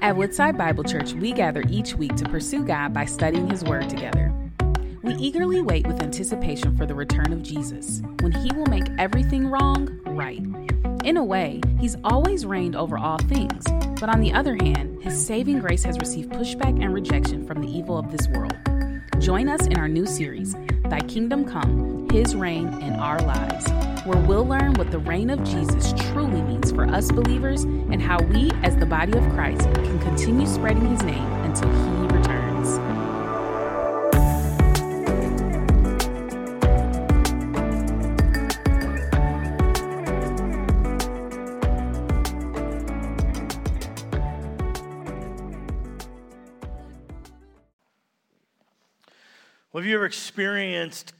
At Woodside Bible Church, we gather each week to pursue God by studying His Word together. We eagerly wait with anticipation for the return of Jesus, when He will make everything wrong right. In a way, He's always reigned over all things, but on the other hand, His saving grace has received pushback and rejection from the evil of this world. Join us in our new series, Thy Kingdom Come, His Reign in Our Lives, where we'll learn what the reign of Jesus truly means for us believers and how we, as the body of Christ, can continue spreading His name until He returns. Have you ever experienced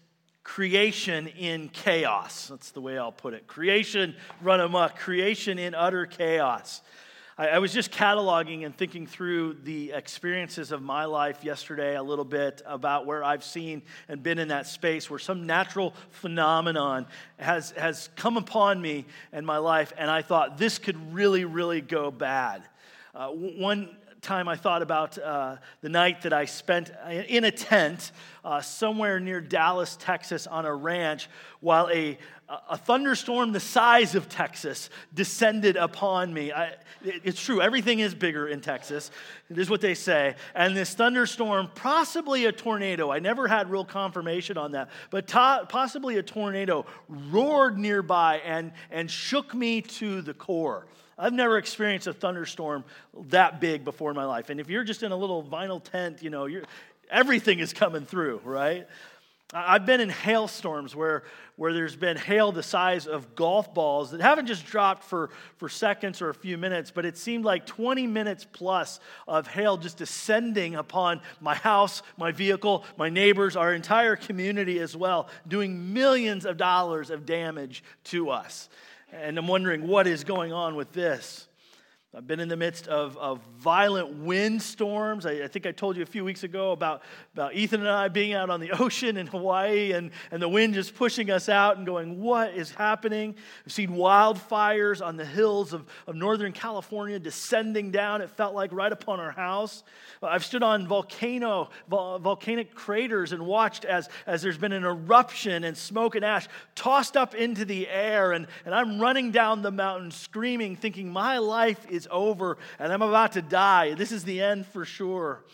creation in chaos? That's the way I'll put it. Creation run amok, creation in utter chaos. I, I was just cataloging and thinking through the experiences of my life yesterday a little bit about where I've seen and been in that space where some natural phenomenon has, has come upon me and my life, and I thought this could really, really go bad. Uh, one time I thought about uh, the night that I spent in a tent uh, somewhere near Dallas, Texas, on a ranch, while a, a thunderstorm the size of Texas descended upon me. I, it's true, everything is bigger in Texas. It is what they say. And this thunderstorm, possibly a tornado, I never had real confirmation on that, but to, possibly a tornado, roared nearby and, and shook me to the core. I've never experienced a thunderstorm that big before in my life. And if you're just in a little vinyl tent, you know, everything is coming through, right? I've been in hailstorms where, where there's been hail the size of golf balls that haven't just dropped for, for seconds or a few minutes, but it seemed like 20 minutes plus of hail just descending upon my house, my vehicle, my neighbors, our entire community as well, doing millions of dollars of damage to us. And I'm wondering what is going on with this. I've been in the midst of, of violent windstorms. I, I, think I told you a few weeks ago about, about Ethan and I being out on the ocean in Hawaii and, and the wind just pushing us out and going, What is happening? We've seen wildfires on the hills of, of Northern California descending down, it felt like right upon our house. I've stood on volcano, vol- volcanic craters and watched as, as there's been an eruption and smoke and ash tossed up into the air. And, and I'm running down the mountain screaming, thinking, My life is over and I'm about to die. This is the end for sure.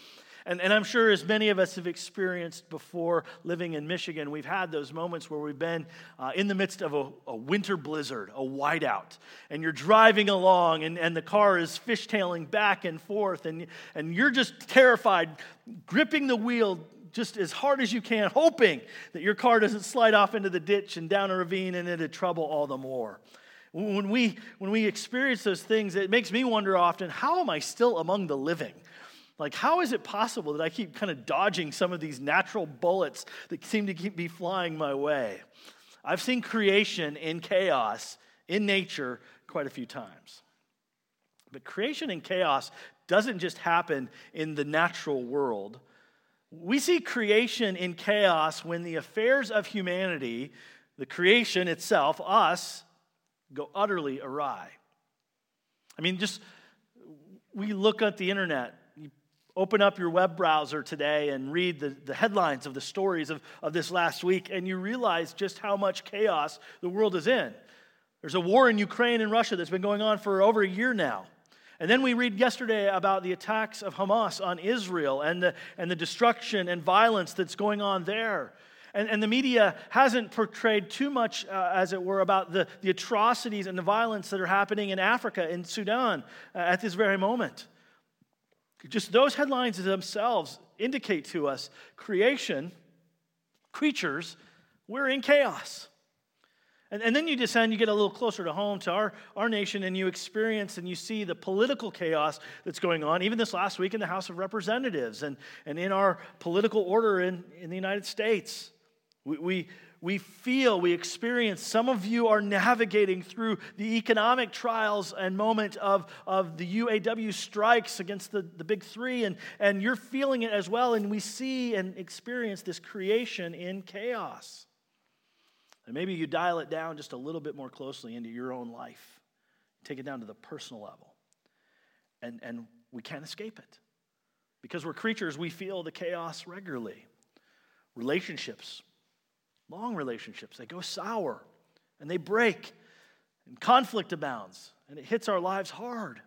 And, and I'm sure, as many of us have experienced before living in Michigan, we've had those moments where we've been uh, in the midst of a, a, winter blizzard, a whiteout, and you're driving along and, and the car is fishtailing back and forth, and, and you're just terrified, gripping the wheel just as hard as you can, hoping that your car doesn't slide off into the ditch and down a ravine and into trouble all the more. When we, when we experience those things, it makes me wonder often how am I still among the living? Like, how is it possible that I keep kind of dodging some of these natural bullets that seem to keep be flying my way? I've seen creation in chaos in nature quite a few times. But creation in chaos doesn't just happen in the natural world. We see creation in chaos when the affairs of humanity, the creation itself, us, go utterly awry. I mean, just we look at the internet, you open up your web browser today and read the, the headlines of the stories of, of this last week, and you realize just how much chaos the world is in. There's a war in Ukraine and Russia that's been going on for over a year now. And then we read yesterday about the attacks of Hamas on Israel and the, and the destruction and violence that's going on there. And, and the media hasn't portrayed too much, uh, as it were, about the, the atrocities and the violence that are happening in Africa, in Sudan, uh, at this very moment. Just those headlines themselves indicate to us creation, creatures, we're in chaos. And, and then you descend, you get a little closer to home to our, our nation, and you experience and you see the political chaos that's going on, even this last week in the House of Representatives and, and in our political order in, in the United States. We, we, we feel, we experience, some of you are navigating through the economic trials and moment of, of the UAW strikes against the, the big three, and, and you're feeling it as well. And we see and experience this creation in chaos. And maybe you dial it down just a little bit more closely into your own life, take it down to the personal level. And, and we can't escape it. Because we're creatures, we feel the chaos regularly. Relationships, long relationships, they go sour and they break, and conflict abounds, and it hits our lives hard.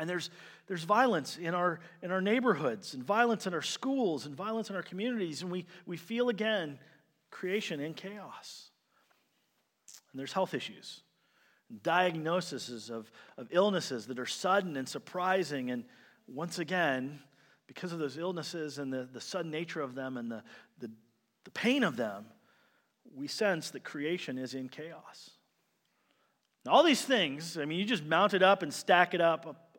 And there's, there's violence in our, in our neighborhoods, and violence in our schools, and violence in our communities, and we, we feel again creation in chaos. And there's health issues, diagnoses of, of illnesses that are sudden and surprising. And once again, because of those illnesses and the, the sudden nature of them and the, the, the pain of them, we sense that creation is in chaos. Now, all these things, I mean, you just mount it up and stack it up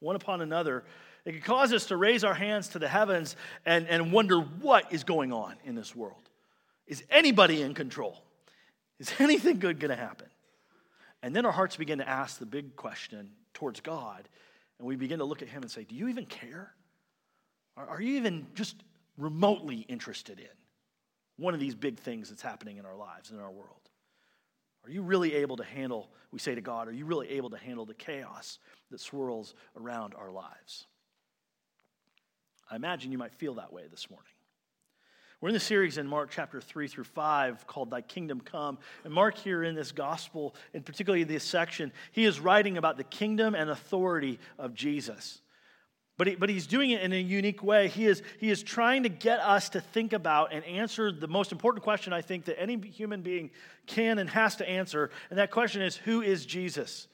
one upon another. It can cause us to raise our hands to the heavens and, and wonder what is going on in this world. Is anybody in control? Is anything good going to happen? And then our hearts begin to ask the big question towards God, and we begin to look at Him and say, Do you even care? Are you even just remotely interested in one of these big things that's happening in our lives, in our world? Are you really able to handle, we say to God, are you really able to handle the chaos that swirls around our lives? I imagine you might feel that way this morning. We're in the series in Mark chapter 3 through 5 called Thy Kingdom Come. And Mark, here in this gospel, and particularly this section, he is writing about the kingdom and authority of Jesus. But, he, but he's doing it in a unique way. He is, he is trying to get us to think about and answer the most important question I think that any human being can and has to answer. And that question is who is Jesus?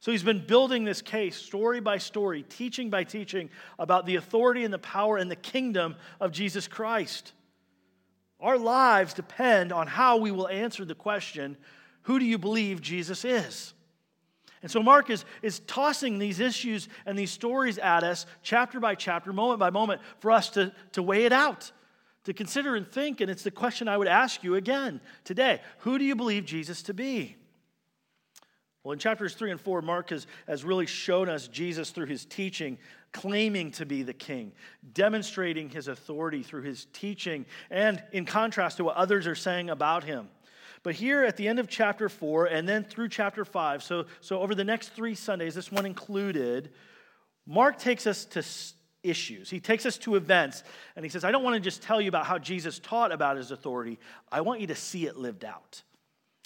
So he's been building this case story by story, teaching by teaching about the authority and the power and the kingdom of Jesus Christ. Our lives depend on how we will answer the question who do you believe Jesus is? And so Mark is, is tossing these issues and these stories at us, chapter by chapter, moment by moment, for us to, to weigh it out, to consider and think. And it's the question I would ask you again today Who do you believe Jesus to be? Well, in chapters three and four, Mark has, has really shown us Jesus through his teaching, claiming to be the king, demonstrating his authority through his teaching, and in contrast to what others are saying about him. But here at the end of chapter 4 and then through chapter 5, so, so over the next three Sundays, this one included, Mark takes us to issues. He takes us to events and he says, I don't want to just tell you about how Jesus taught about his authority, I want you to see it lived out.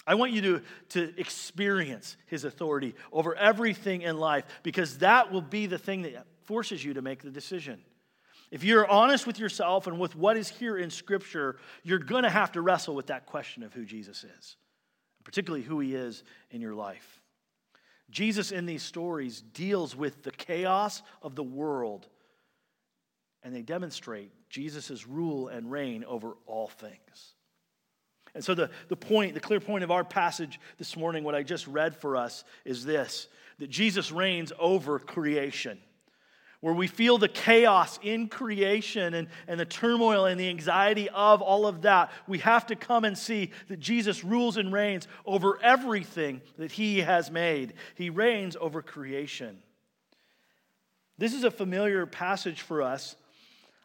I want you to, to experience his authority over everything in life because that will be the thing that forces you to make the decision. If you're honest with yourself and with what is here in Scripture, you're going to have to wrestle with that question of who Jesus is, particularly who he is in your life. Jesus in these stories deals with the chaos of the world, and they demonstrate Jesus' rule and reign over all things. And so, the, the point, the clear point of our passage this morning, what I just read for us, is this that Jesus reigns over creation where we feel the chaos in creation and, and the turmoil and the anxiety of all of that, we have to come and see that Jesus rules and reigns over everything that he has made. He reigns over creation. This is a familiar passage for us.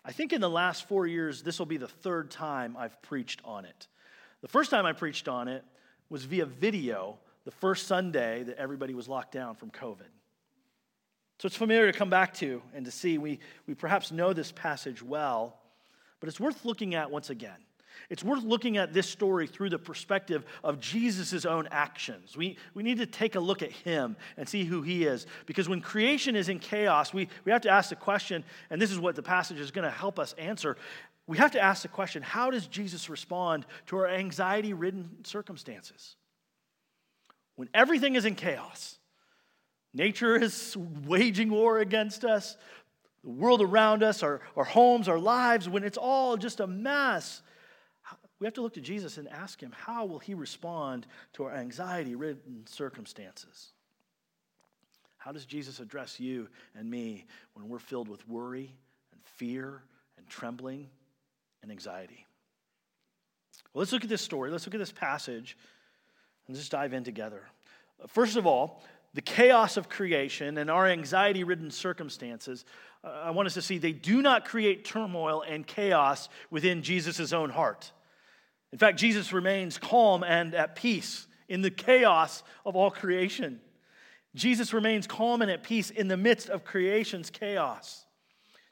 I think in the last four years, this will be the third time I've preached on it. The first time I preached on it was via video the first Sunday that everybody was locked down from COVID. So it's familiar to come back to and to see. We, we perhaps know this passage well, but it's worth looking at once again. It's worth looking at this story through the perspective of Jesus' own actions. We, we need to take a look at him and see who he is. Because when creation is in chaos, we, we have to ask the question, and this is what the passage is going to help us answer. We have to ask the question how does Jesus respond to our anxiety ridden circumstances? When everything is in chaos, Nature is waging war against us, the world around us, our, our homes, our lives, when it's all just a mess. We have to look to Jesus and ask him, how will he respond to our anxiety ridden circumstances? How does Jesus address you and me when we're filled with worry and fear and trembling and anxiety? Well, let's look at this story. Let's look at this passage and just dive in together. First of all, the chaos of creation and our anxiety ridden circumstances, uh, I want us to see they do not create turmoil and chaos within Jesus' own heart. In fact, Jesus remains calm and at peace in the chaos of all creation. Jesus remains calm and at peace in the midst of creation's chaos.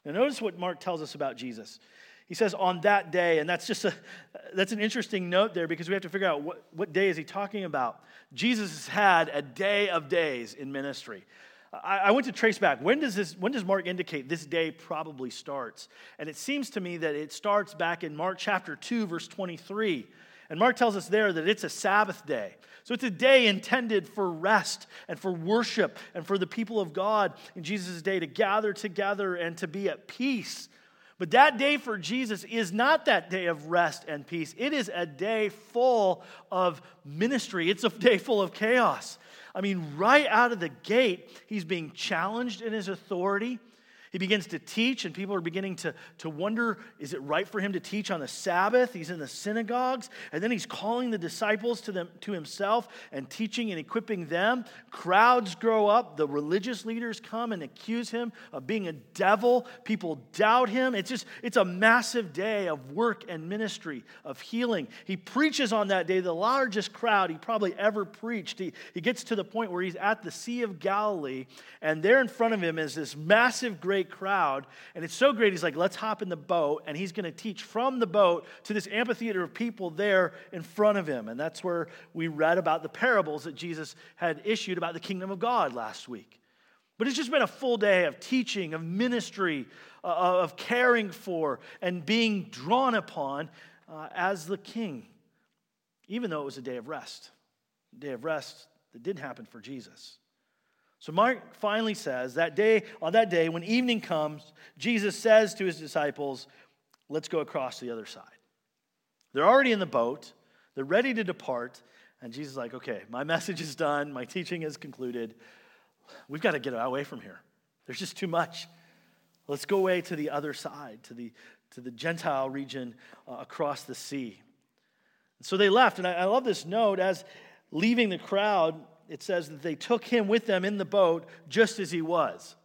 Now, notice what Mark tells us about Jesus. He says, on that day, and that's just a that's an interesting note there because we have to figure out what, what day is he talking about. Jesus has had a day of days in ministry. I, I went to trace back. When does this when does Mark indicate this day probably starts? And it seems to me that it starts back in Mark chapter 2, verse 23. And Mark tells us there that it's a Sabbath day. So it's a day intended for rest and for worship and for the people of God in Jesus' day to gather together and to be at peace. But that day for Jesus is not that day of rest and peace. It is a day full of ministry, it's a day full of chaos. I mean, right out of the gate, he's being challenged in his authority. He begins to teach, and people are beginning to, to wonder is it right for him to teach on the Sabbath? He's in the synagogues, and then he's calling the disciples to, them, to himself and teaching and equipping them. Crowds grow up. The religious leaders come and accuse him of being a devil. People doubt him. It's just, it's a massive day of work and ministry, of healing. He preaches on that day, the largest crowd he probably ever preached. He, he gets to the point where he's at the Sea of Galilee, and there in front of him is this massive, great great crowd. And it's so great, he's like, let's hop in the boat. And he's going to teach from the boat to this amphitheater of people there in front of him. And that's where we read about the parables that Jesus had issued about the kingdom of God last week. But it's just been a full day of teaching, of ministry, uh, of caring for, and being drawn upon uh, as the king, even though it was a day of rest. A day of rest that didn't happen for Jesus. So Mark finally says that day, on that day, when evening comes, Jesus says to his disciples, Let's go across to the other side. They're already in the boat, they're ready to depart, and Jesus is like, Okay, my message is done, my teaching is concluded. We've got to get away from here. There's just too much. Let's go away to the other side, to the, to the Gentile region uh, across the sea. so they left, and I, I love this note as leaving the crowd it says that they took him with them in the boat just as he was.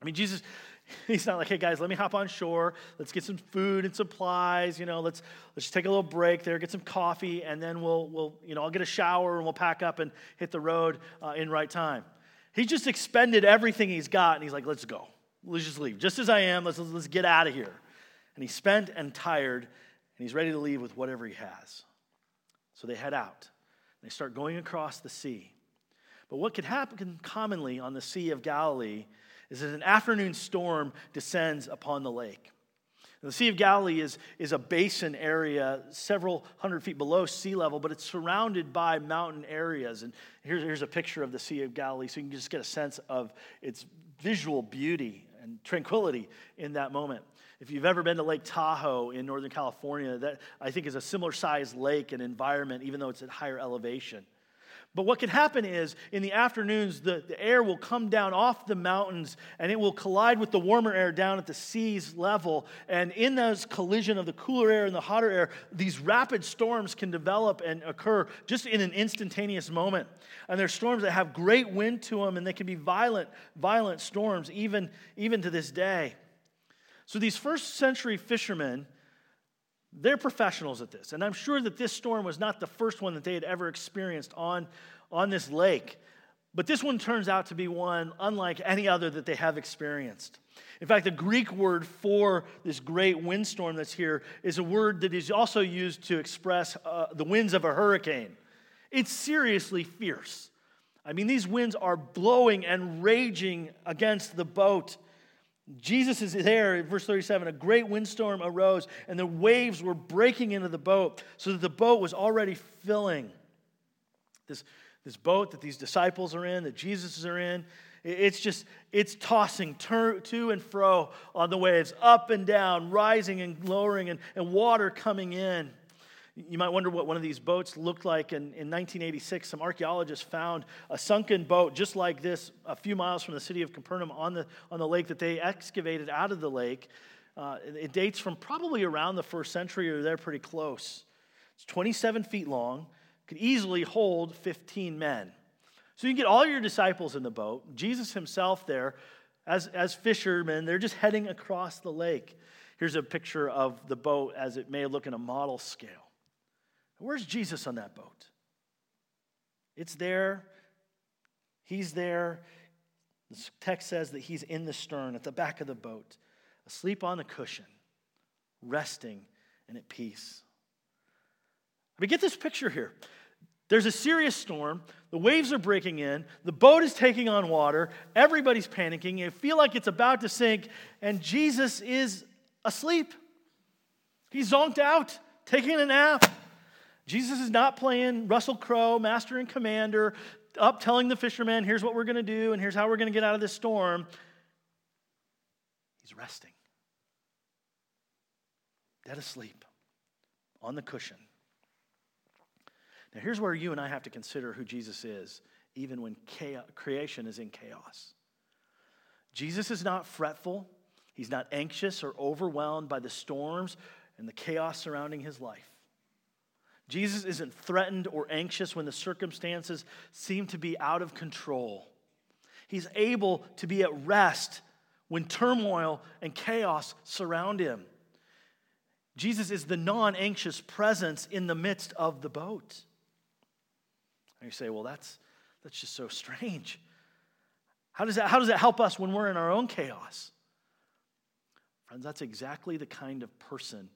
I mean, Jesus, he's not like, hey guys, let me hop on shore. Let's get some food and supplies. You know, let's let's just take a little break there, get some coffee, and then we'll we'll you know I'll get a shower and we'll pack up and hit the road uh, in right time. He just expended everything he's got, and he's like, let's go. Let's just leave, just as I am. Let's let's get out of here. And he's spent and tired, and he's ready to leave with whatever he has. So they head out. They start going across the sea. But what could happen commonly on the Sea of Galilee is that an afternoon storm descends upon the lake. the Sea of Galilee is, is a basin area several hundred feet below sea level, but it's surrounded by mountain areas. And here's, here's a picture of the Sea of Galilee so you can just get a sense of its visual beauty and tranquility in that moment. If you've ever been to Lake Tahoe in Northern California, that I think is a similar sized lake and environment, even though it's at higher elevation. But what can happen is in the afternoons, the, the air will come down off the mountains and it will collide with the warmer air down at the sea's level. And in those collision of the cooler air and the hotter air, these rapid storms can develop and occur just in an instantaneous moment. And they're storms that have great wind to them and they can be violent, violent storms even, even to this day. So these first century fishermen, they're professionals at this. And I'm sure that this storm was not the first one that they had ever experienced on, on this lake. But this one turns out to be one unlike any other that they have experienced. In fact, the Greek word for this great windstorm that's here is a word that is also used to express uh, the winds of a hurricane. It's seriously fierce. I mean, these winds are blowing and raging against the boat. Jesus is there verse 37. A great windstorm arose, and the waves were breaking into the boat, so that the boat was already filling. This, this boat that these disciples are in, that Jesus are in, it's just, it's tossing to and fro on the waves, up and down, rising and lowering, and, and water coming in. You might wonder what one of these boats looked like. In, in 1986, some archaeologists found a sunken boat just like this a few miles from the city of Capernaum on the, on the lake that they excavated out of the lake. Uh, it dates from probably around the first century or they're pretty close. It's 27 feet long, could easily hold 15 men. So you can get all your disciples in the boat, Jesus himself there as, as fishermen, they're just heading across the lake. Here's a picture of the boat as it may look in a model scale. Where's Jesus on that boat? It's there. He's there. The text says that he's in the stern, at the back of the boat, asleep on the cushion, resting and at peace. I mean, get this picture here. There's a serious storm. The waves are breaking in. The boat is taking on water. Everybody's panicking. You feel like it's about to sink, and Jesus is asleep. He's zonked out, taking a nap. Jesus is not playing Russell Crowe, master and commander, up telling the fishermen, here's what we're going to do, and here's how we're going to get out of this storm. He's resting, dead asleep on the cushion. Now, here's where you and I have to consider who Jesus is, even when chaos, creation is in chaos. Jesus is not fretful, he's not anxious or overwhelmed by the storms and the chaos surrounding his life. Jesus isn't threatened or anxious when the circumstances seem to be out of control. He's able to be at rest when turmoil and chaos surround him. Jesus is the non anxious presence in the midst of the boat. And you say, well, that's, that's just so strange. How does, that, how does that help us when we're in our own chaos? Friends, that's exactly the kind of person,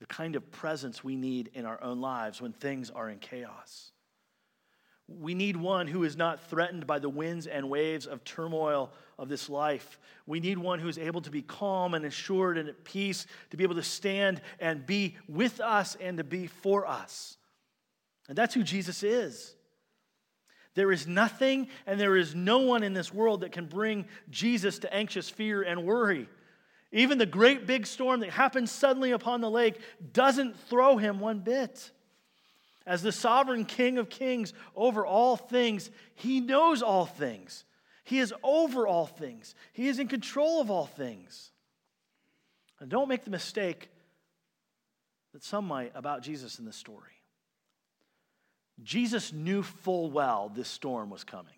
the kind of presence we need in our own lives when things are in chaos. We need one who is not threatened by the winds and waves of turmoil of this life. We need one who is able to be calm and assured and at peace, to be able to stand and be with us and to be for us. And that's who Jesus is. There is nothing and there is no one in this world that can bring Jesus to anxious fear and worry. Even the great big storm that happens suddenly upon the lake doesn't throw him one bit. As the sovereign King of kings over all things, he knows all things. He is over all things. He is in control of all things. And don't make the mistake that some might about Jesus in this story. Jesus knew full well this storm was coming.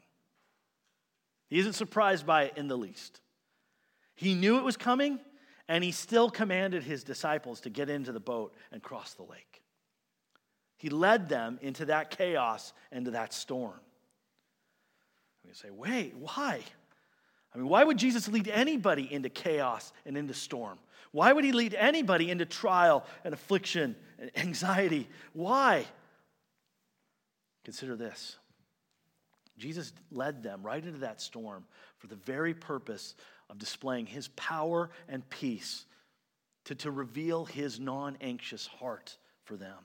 He isn't surprised by it in the least. He knew it was coming, and he still commanded his disciples to get into the boat and cross the lake. He led them into that chaos into that storm. We say, wait, why? I mean, why would Jesus lead anybody into chaos and into storm? Why would he lead anybody into trial and affliction and anxiety? Why? Consider this Jesus led them right into that storm for the very purpose of displaying his power and peace to, to reveal his non anxious heart for them.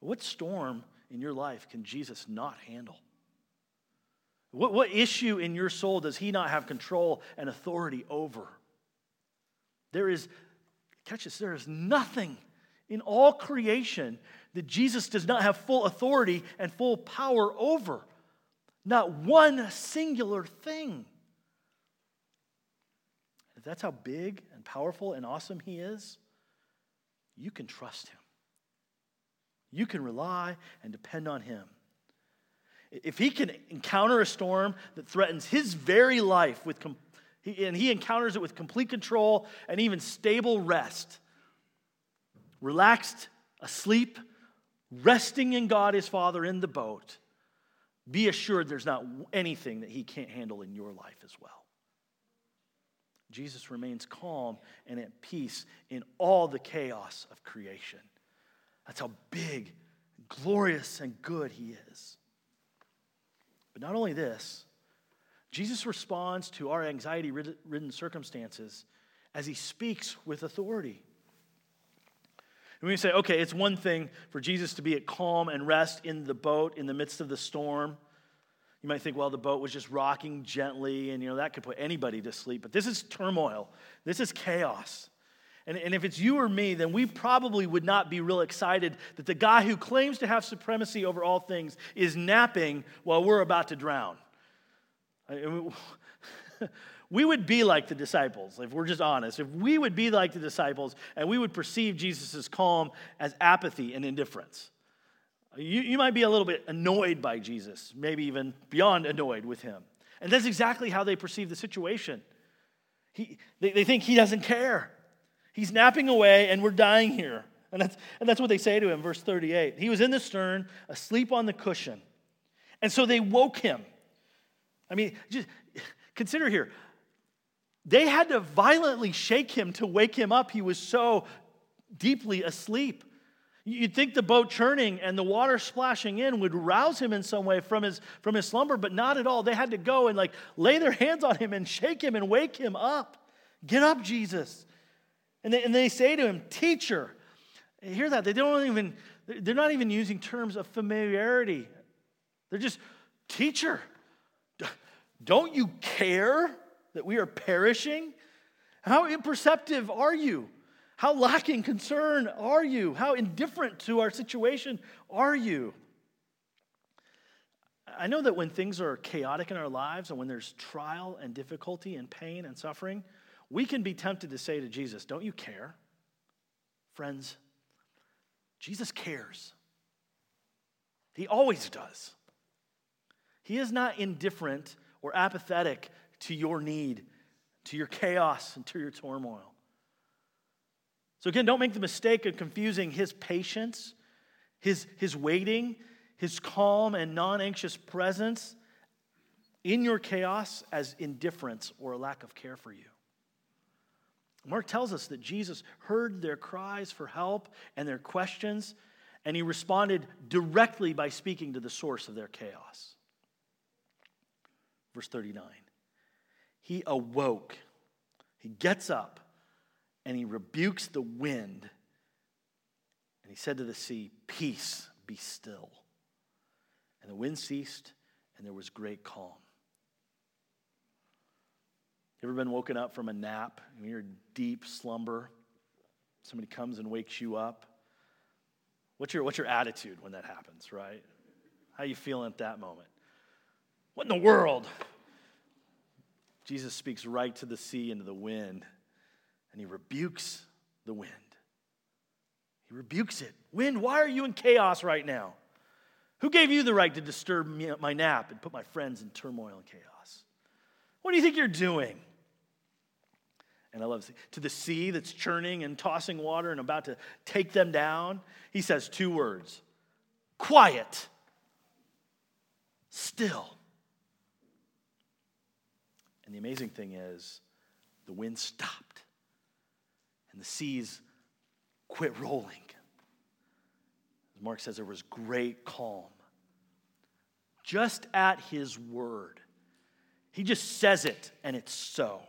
What storm in your life can Jesus not handle? What, what issue in your soul does he not have control and authority over? There is, catch this, there is nothing in all creation that Jesus does not have full authority and full power over. Not one singular thing. That's how big and powerful and awesome He is, you can trust Him. You can rely and depend on Him. If He can encounter a storm that threatens His very life with, and He encounters it with complete control and even stable rest, relaxed, asleep, resting in God his Father in the boat, be assured there's not anything that he can't handle in your life as well. Jesus remains calm and at peace in all the chaos of creation. That's how big, glorious, and good he is. But not only this, Jesus responds to our anxiety ridden circumstances as he speaks with authority. And we say, okay, it's one thing for Jesus to be at calm and rest in the boat in the midst of the storm. You might think, well, the boat was just rocking gently, and you know that could put anybody to sleep. But this is turmoil. This is chaos. And, and if it's you or me, then we probably would not be real excited that the guy who claims to have supremacy over all things is napping while we're about to drown. we would be like the disciples, if we're just honest. If we would be like the disciples and we would perceive Jesus' calm as apathy and indifference. You, you might be a little bit annoyed by Jesus, maybe even beyond annoyed with him. And that's exactly how they perceive the situation. He, they, they think he doesn't care. He's napping away and we're dying here. And that's, and that's what they say to him, verse 38. He was in the stern, asleep on the cushion. And so they woke him I mean, just consider here. They had to violently shake him to wake him up. He was so deeply asleep. You'd think the boat churning and the water splashing in would rouse him in some way from his, from his slumber, but not at all. They had to go and like lay their hands on him and shake him and wake him up. Get up, Jesus. And they, and they say to him, Teacher. Hear that? They don't even, they're not even using terms of familiarity. They're just, Teacher. Don't you care that we are perishing? How imperceptive are you? How lacking concern are you? How indifferent to our situation are you? I know that when things are chaotic in our lives and when there's trial and difficulty and pain and suffering, we can be tempted to say to Jesus, Don't you care? Friends, Jesus cares. He always does. He is not indifferent or apathetic to your need, to your chaos, and to your turmoil. So, again, don't make the mistake of confusing his patience, his, his waiting, his calm and non anxious presence in your chaos as indifference or a lack of care for you. Mark tells us that Jesus heard their cries for help and their questions, and he responded directly by speaking to the source of their chaos. Verse 39 He awoke, he gets up, and he rebukes the wind. And he said to the sea, Peace, be still. And the wind ceased, and there was great calm. You ever been woken up from a nap? When you're in deep slumber. Somebody comes and wakes you up. What's your, what's your attitude when that happens, right? How you feeling at that moment? What in the world? Jesus speaks right to the sea and to the wind and he rebukes the wind. He rebukes it. Wind, why are you in chaos right now? Who gave you the right to disturb me, my nap and put my friends in turmoil and chaos? What do you think you're doing? And I love to the sea that's churning and tossing water and about to take them down. He says two words quiet, still. And the amazing thing is, the wind stopped and the seas quit rolling. As Mark says, there was great calm. Just at his word. He just says it, and it's so.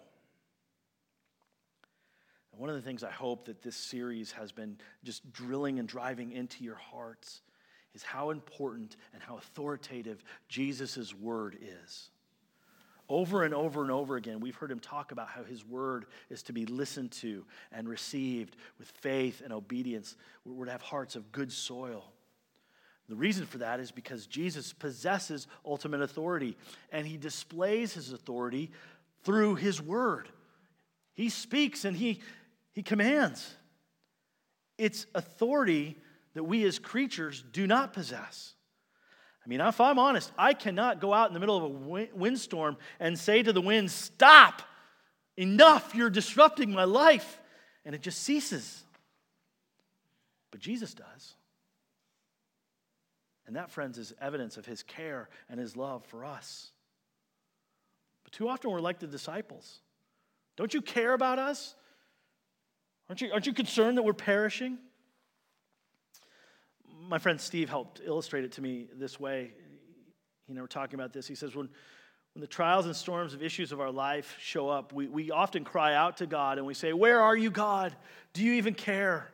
And one of the things I hope that this series has been just drilling and driving into your hearts is how important and how authoritative Jesus' word is. Over and over and over again, we've heard him talk about how his word is to be listened to and received with faith and obedience. We're to have hearts of good soil. The reason for that is because Jesus possesses ultimate authority, and he displays his authority through his word. He speaks and he, he commands. It's authority that we as creatures do not possess. I mean, if I'm honest, I cannot go out in the middle of a windstorm and say to the wind, Stop! Enough! You're disrupting my life. And it just ceases. But Jesus does. And that, friends, is evidence of his care and his love for us. But too often we're like the disciples. Don't you care about us? Aren't you, aren't you concerned that we're perishing? My friend Steve helped illustrate it to me this way. You know, we're talking about this. He says, when, when the trials and storms of issues of our life show up, we, we often cry out to God and we say, Where are you, God? Do you even care?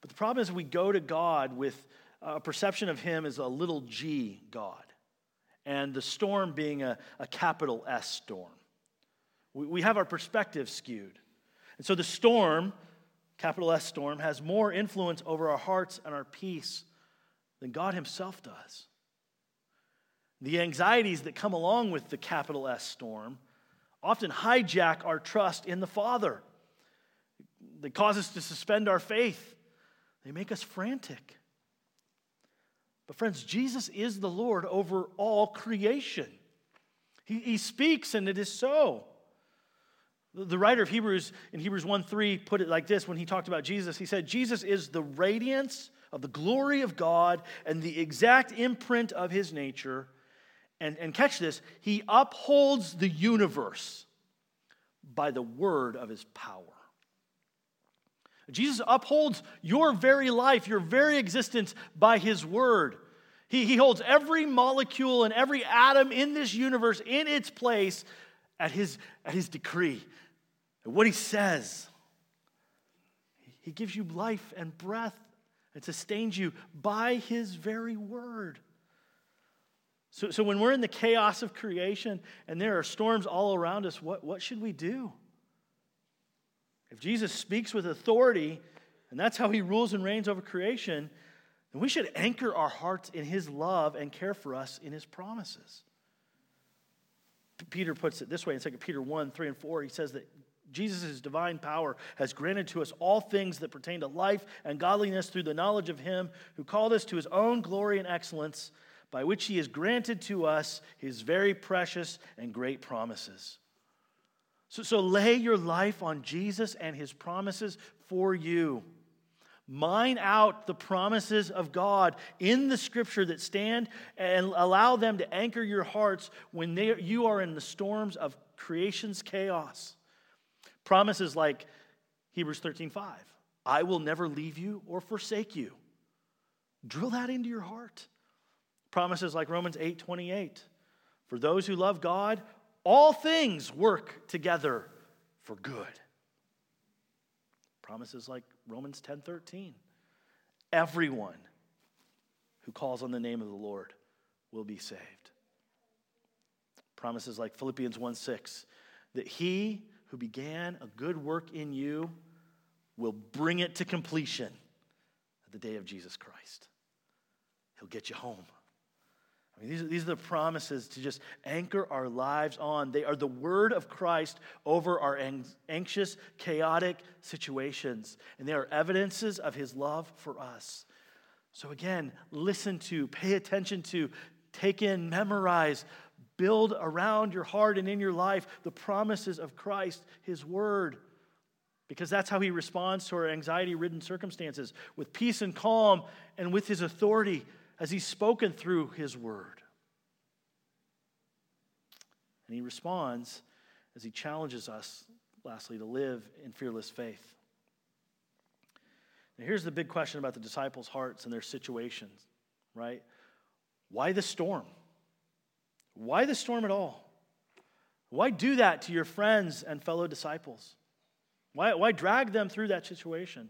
But the problem is, we go to God with a perception of Him as a little g God, and the storm being a, a capital S storm. We, we have our perspective skewed. And so the storm capital S storm, has more influence over our hearts and our peace than God Himself does. The anxieties that come along with the capital S storm often hijack our trust in the Father. They cause us to suspend our faith, they make us frantic. But, friends, Jesus is the Lord over all creation. He, he speaks, and it is so. The writer of Hebrews in Hebrews 1 3 put it like this when he talked about Jesus. He said, Jesus is the radiance of the glory of God and the exact imprint of his nature, And, and catch this, he upholds the universe by the word of his power. Jesus upholds your very life, your very existence by his word. He, he holds every molecule and every atom in this universe in its place at his, at his decree, at what he says. He gives you life and breath and sustains you by his very word. So, so when we're in the chaos of creation and there are storms all around us, what, what should we do? If Jesus speaks with authority, and that's how he rules and reigns over creation, then we should anchor our hearts in his love and care for us in his promises. Peter puts it this way in 2 Peter 1 3 and 4. He says that Jesus' divine power has granted to us all things that pertain to life and godliness through the knowledge of him who called us to his own glory and excellence, by which he has granted to us his very precious and great promises. So, so lay your life on Jesus and his promises for you. Mine out the promises of God in the scripture that stand and allow them to anchor your hearts when they, you are in the storms of creation's chaos. Promises like Hebrews 13 5. I will never leave you or forsake you. Drill that into your heart. Promises like Romans 8 28. For those who love God, all things work together for good. Promises like Romans 10 13. Everyone who calls on the name of the Lord will be saved. Promises like Philippians 1 6. That he who began a good work in you will bring it to completion at the day of Jesus Christ. He'll get you home. I mean, these, are, these are the promises to just anchor our lives on. They are the word of Christ over our anxious, chaotic situations, and they are evidences of his love for us. So, again, listen to, pay attention to, take in, memorize, build around your heart and in your life the promises of Christ, his word. Because that's how he responds to our anxiety ridden circumstances with peace and calm and with his authority as he's spoken through his word. And he responds as he challenges us, lastly, to live in fearless faith. Now, here's the big question about the disciples' hearts and their situations, right? Why the storm? Why the storm at all? Why do that to your friends and fellow disciples? Why, why drag them through that situation?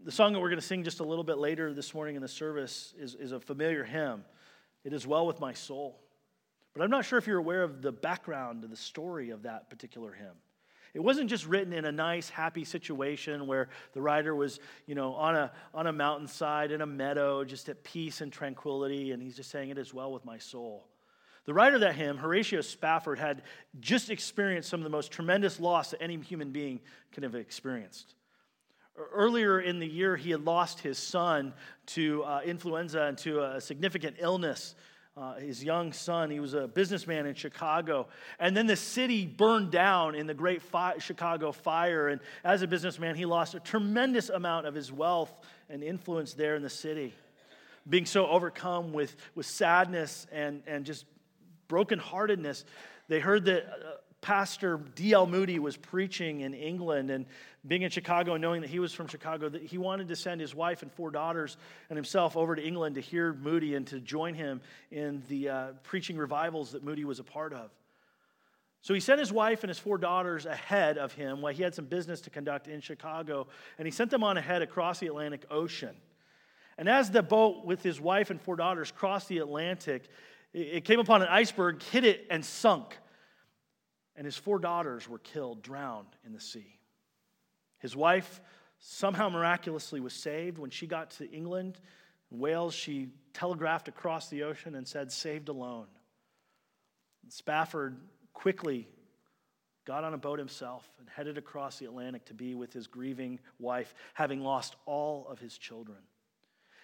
The song that we're going to sing just a little bit later this morning in the service is, is a familiar hymn. It is well with my soul. But I'm not sure if you're aware of the background the story of that particular hymn. It wasn't just written in a nice, happy situation where the writer was, you know, on a, on a mountainside in a meadow, just at peace and tranquility, and he's just saying, It is well with my soul. The writer of that hymn, Horatio Spafford, had just experienced some of the most tremendous loss that any human being can have experienced. Earlier in the year, he had lost his son to uh, influenza and to a significant illness. Uh, his young son, he was a businessman in Chicago. And then the city burned down in the Great fi- Chicago Fire. And as a businessman, he lost a tremendous amount of his wealth and influence there in the city. Being so overcome with, with sadness and, and just brokenheartedness, they heard that uh, Pastor D.L. Moody was preaching in England and being in Chicago and knowing that he was from Chicago, that he wanted to send his wife and four daughters and himself over to England to hear Moody and to join him in the uh, preaching revivals that Moody was a part of. So he sent his wife and his four daughters ahead of him while he had some business to conduct in Chicago, and he sent them on ahead across the Atlantic Ocean. And as the boat with his wife and four daughters crossed the Atlantic, it came upon an iceberg, hit it, and sunk. And his four daughters were killed, drowned in the sea. His wife somehow miraculously was saved. When she got to England, Wales, she telegraphed across the ocean and said, Saved alone. And Spafford quickly got on a boat himself and headed across the Atlantic to be with his grieving wife, having lost all of his children.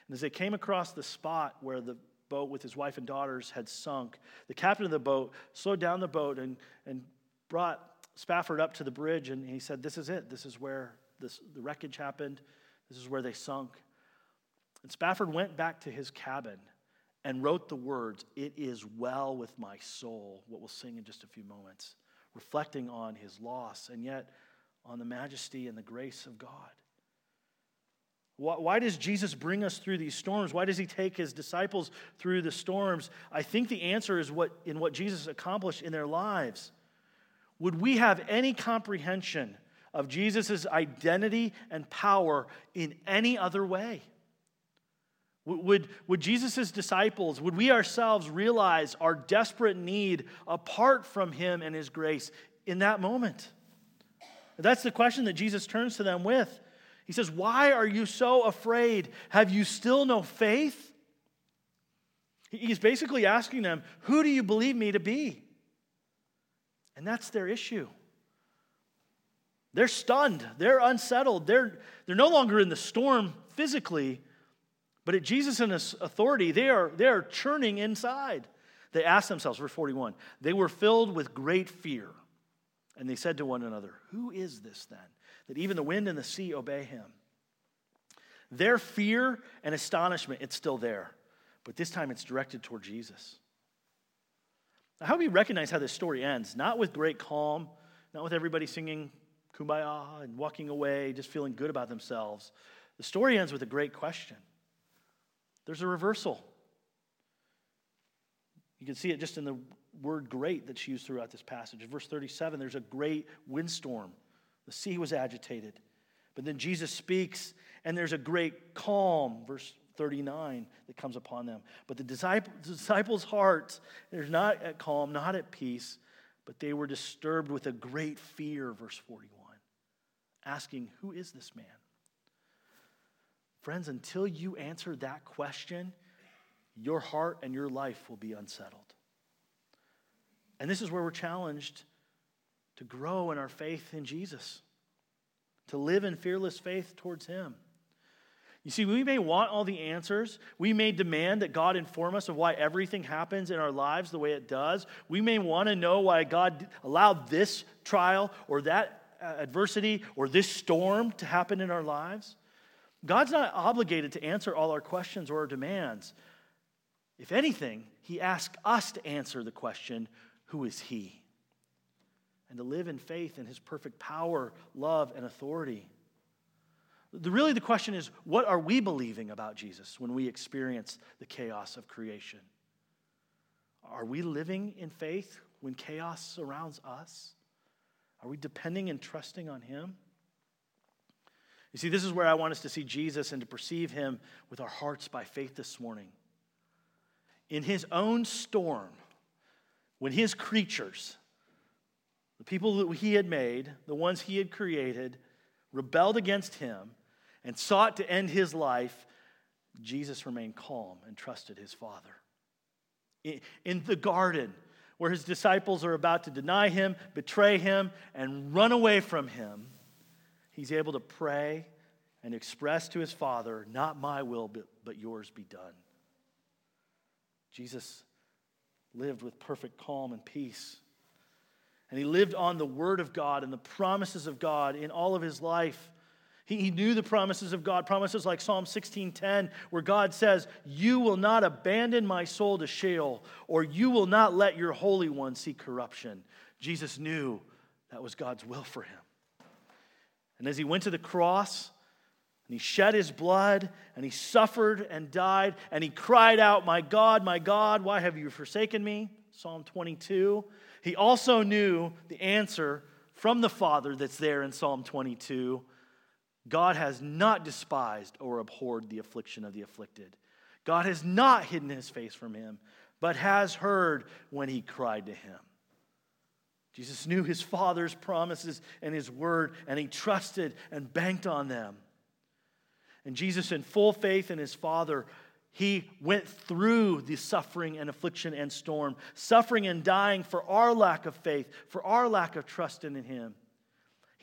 And as they came across the spot where the boat with his wife and daughters had sunk, the captain of the boat slowed down the boat and, and brought Spafford up to the bridge and he said, This is it. This is where this, the wreckage happened. This is where they sunk. And Spafford went back to his cabin and wrote the words, It is well with my soul, what we'll sing in just a few moments, reflecting on his loss and yet on the majesty and the grace of God. Why does Jesus bring us through these storms? Why does he take his disciples through the storms? I think the answer is what, in what Jesus accomplished in their lives. Would we have any comprehension of Jesus' identity and power in any other way? Would, would Jesus' disciples, would we ourselves realize our desperate need apart from him and his grace in that moment? That's the question that Jesus turns to them with. He says, Why are you so afraid? Have you still no faith? He's basically asking them, Who do you believe me to be? And that's their issue. They're stunned, they're unsettled, they're, they're no longer in the storm physically, but at Jesus and his authority, they are, they are churning inside. They ask themselves, verse 41, they were filled with great fear. And they said to one another, Who is this then, that even the wind and the sea obey him? Their fear and astonishment, it's still there, but this time it's directed toward Jesus. How do we recognize how this story ends? Not with great calm, not with everybody singing kumbaya and walking away, just feeling good about themselves. The story ends with a great question. There's a reversal. You can see it just in the word great that's used throughout this passage. Verse 37, there's a great windstorm. The sea was agitated. But then Jesus speaks, and there's a great calm, verse 39, that comes upon them. But the disciples' hearts, they're not at calm, not at peace, but they were disturbed with a great fear, verse 41, asking, Who is this man? Friends, until you answer that question, your heart and your life will be unsettled. And this is where we're challenged to grow in our faith in Jesus, to live in fearless faith towards Him. You see, we may want all the answers. We may demand that God inform us of why everything happens in our lives the way it does. We may want to know why God allowed this trial or that uh, adversity or this storm to happen in our lives. God's not obligated to answer all our questions or our demands. If anything, He asks us to answer the question who is He? And to live in faith in His perfect power, love, and authority. The, really, the question is what are we believing about Jesus when we experience the chaos of creation? Are we living in faith when chaos surrounds us? Are we depending and trusting on Him? You see, this is where I want us to see Jesus and to perceive him with our hearts by faith this morning. In his own storm, when his creatures, the people that he had made, the ones he had created, rebelled against him and sought to end his life, Jesus remained calm and trusted his Father. In the garden, where his disciples are about to deny him, betray him, and run away from him, he's able to pray and express to his Father, Not my will, but, yours be done. Jesus lived with perfect calm and peace. And he lived on the Word of God and the promises of God in all of his life. He, he knew the promises of God, promises like Psalm 16:10, where God says, You will not abandon my soul to Sheol, or you will not let your Holy One see corruption. Jesus knew that was God's will for him. And as he went to the cross, and he shed his blood, and he suffered and died, and he cried out, My God, my God, why have you forsaken me? Psalm 22. He also knew the answer from the Father that's there in Psalm 22. God has not despised or abhorred the affliction of the afflicted. God has not hidden his face from him, but has heard when he cried to him. Jesus knew his Father's promises and his word, and he trusted and banked on them. And Jesus, in full faith in his Father, he went through the suffering and affliction and storm, suffering and dying for our lack of faith, for our lack of trust in him.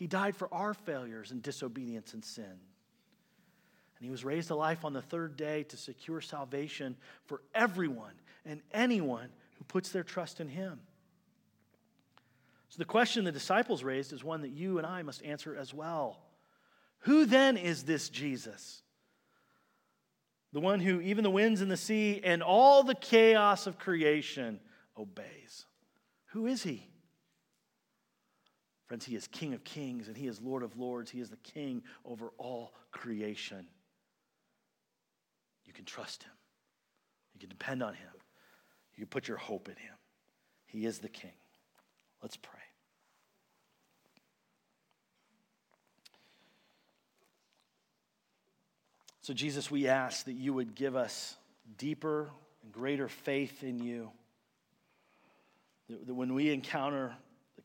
He died for our failures and disobedience and sin. And he was raised to life on the third day to secure salvation for everyone and anyone who puts their trust in him. So, the question the disciples raised is one that you and I must answer as well. Who then is this Jesus? the one who even the winds and the sea and all the chaos of creation obeys. Who is he? Friends, he is King of kings and he is Lord of lords. He is the king over all creation. You can trust him, you can depend on him, you can put your hope in him. He is the king. Let's pray. So, Jesus, we ask that you would give us deeper and greater faith in you. That when we encounter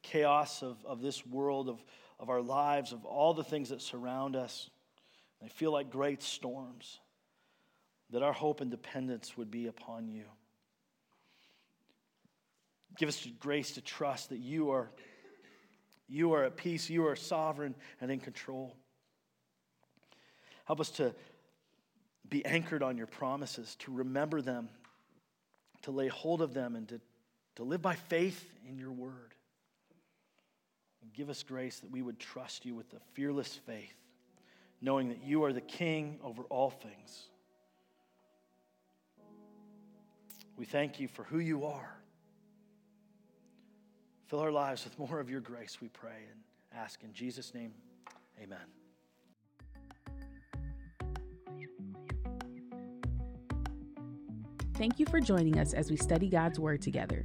chaos of, of this world, of, of our lives, of all the things that surround us, they feel like great storms, that our hope and dependence would be upon you. Give us the grace to trust that you are, you are at peace, you are sovereign and in control. Help us to be anchored on your promises, to remember them, to lay hold of them, and to, to live by faith in your word. Give us grace that we would trust you with a fearless faith, knowing that you are the king over all things. We thank you for who you are. Fill our lives with more of your grace, we pray and ask in Jesus' name. Amen. Thank you for joining us as we study God's Word together.